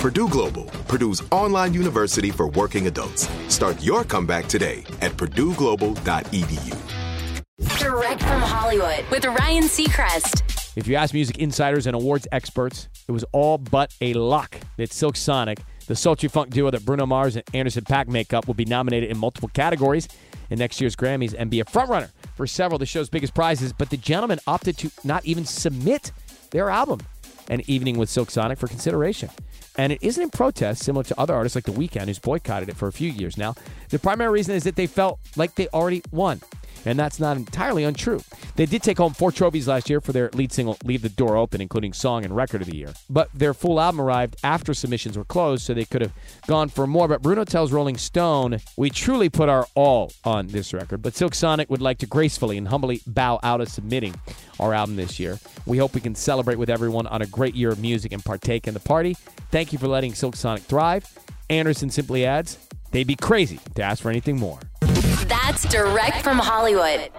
Purdue Global, Purdue's online university for working adults. Start your comeback today at purdueglobal.edu. Direct from Hollywood with Ryan Seacrest. If you ask music insiders and awards experts, it was all but a lock that Silk Sonic, the sultry funk duo that Bruno Mars and Anderson .Paak make up, will be nominated in multiple categories in next year's Grammys and be a frontrunner for several of the show's biggest prizes. But the gentlemen opted to not even submit their album, An Evening with Silk Sonic, for consideration. And it isn't in protest, similar to other artists like The Weeknd, who's boycotted it for a few years now. The primary reason is that they felt like they already won and that's not entirely untrue. They did take home four trophies last year for their lead single Leave the Door Open, including Song and Record of the Year. But their full album arrived after submissions were closed, so they could have gone for more. But Bruno tells Rolling Stone, We truly put our all on this record, but Silk Sonic would like to gracefully and humbly bow out of submitting our album this year. We hope we can celebrate with everyone on a great year of music and partake in the party. Thank you for letting Silk Sonic thrive. Anderson simply adds, They'd be crazy to ask for anything more. That's direct from Hollywood.